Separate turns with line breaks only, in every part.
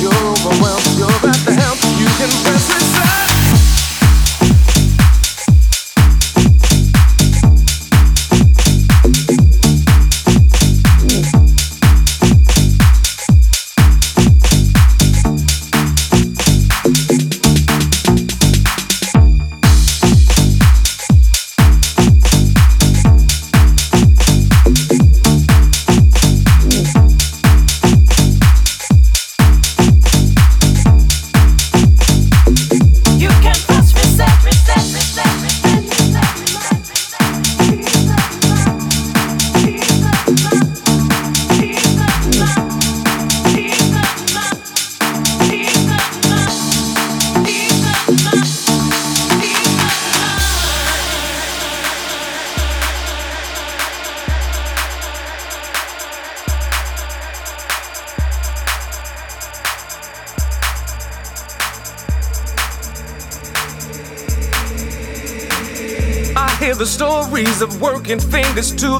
you're overwhelmed,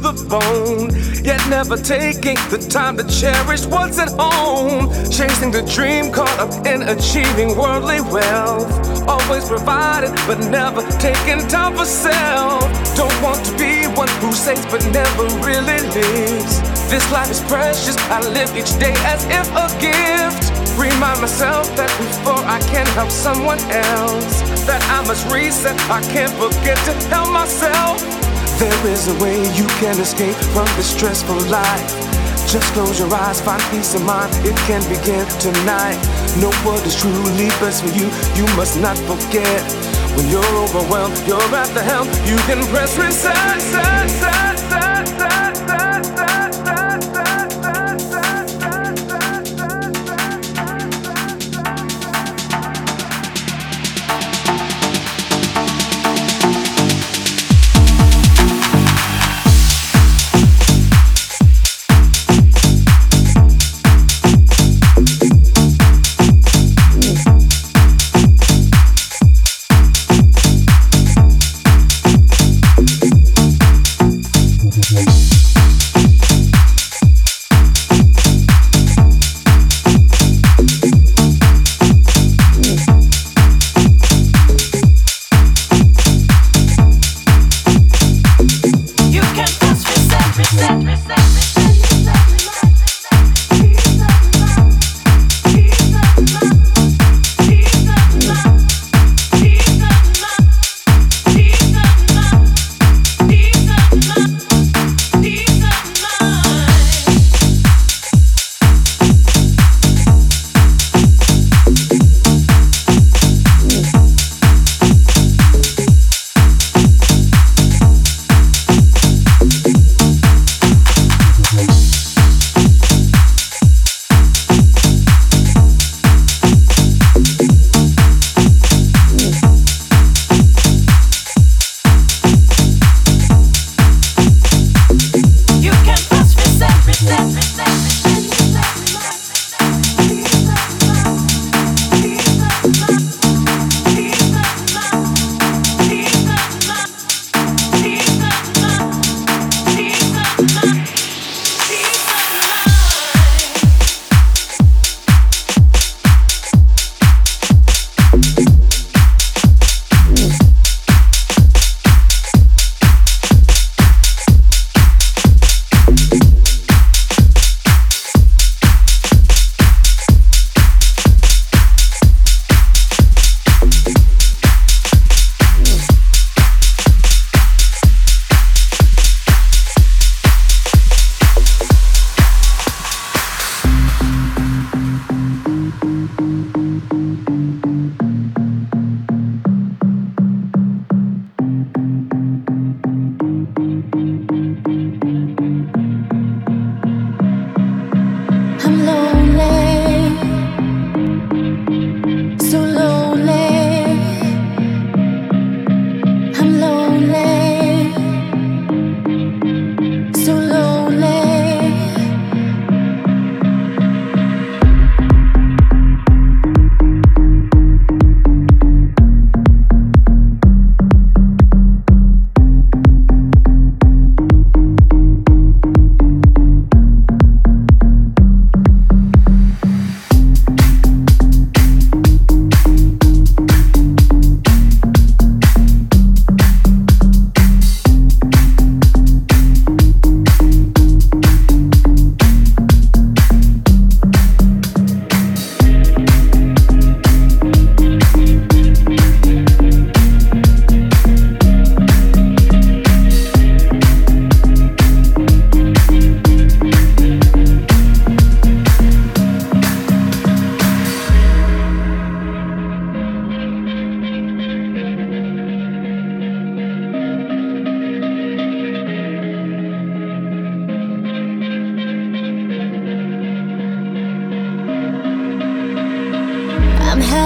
the bone, yet never taking the time to cherish what's at home. Chasing the dream, caught up in achieving worldly wealth. Always provided, but never taking time for self. Don't want to be one who saves but never really lives. This life is precious, I live each day as if a gift. Remind myself that before I can help someone else, that I must reset. I can't forget to help myself. There is a way you can escape from this stressful life. Just close your eyes, find peace of mind. It can begin tonight. Know what is truly best for you. You must not forget. When you're overwhelmed, you're at the helm. You can press reset.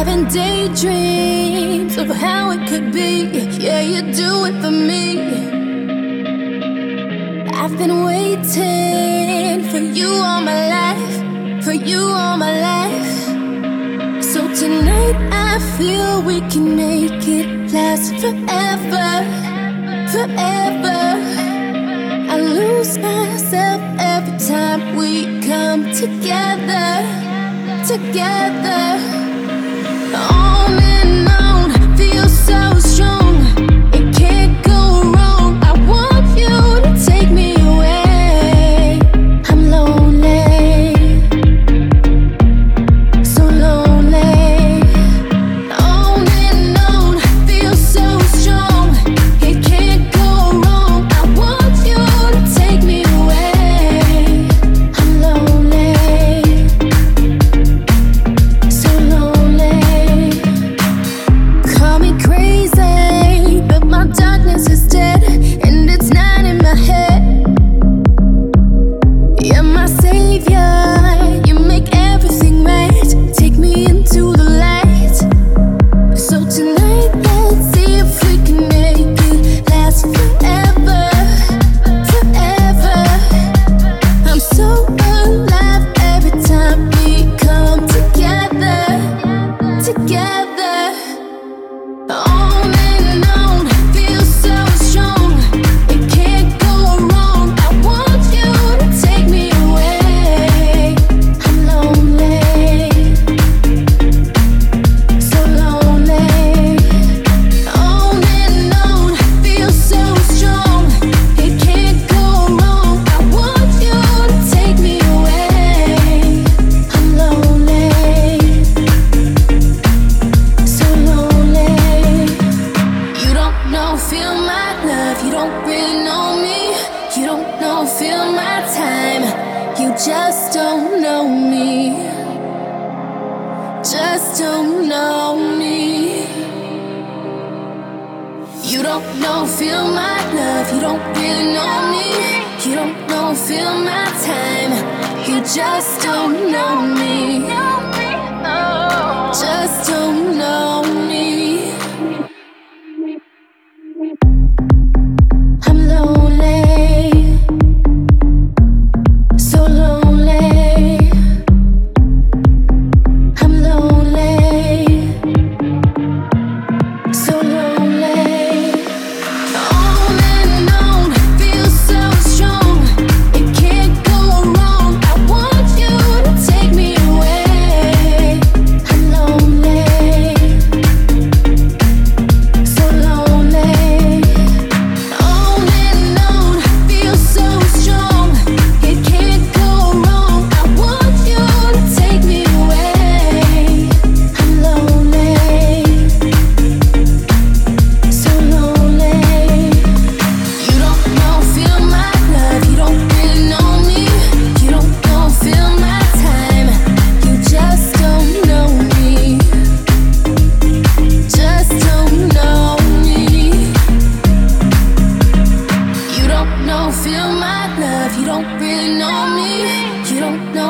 having daydreams of how it could be. Yeah, you do it for me. I've been waiting for you all my life, for you all my life. So tonight I feel we can make it last forever, forever. I lose myself every time we come together, together. Oh.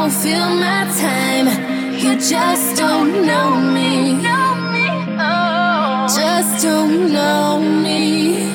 don't feel my time. You just don't know me. Oh. Just don't know me.